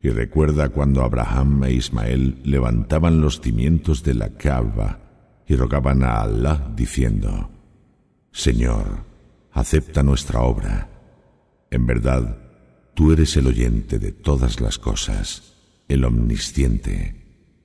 Y recuerda cuando Abraham e Ismael levantaban los cimientos de la Kaaba y rogaban a Allah diciendo, Señor, acepta nuestra obra. En verdad, tú eres el oyente de todas las cosas, el omnisciente.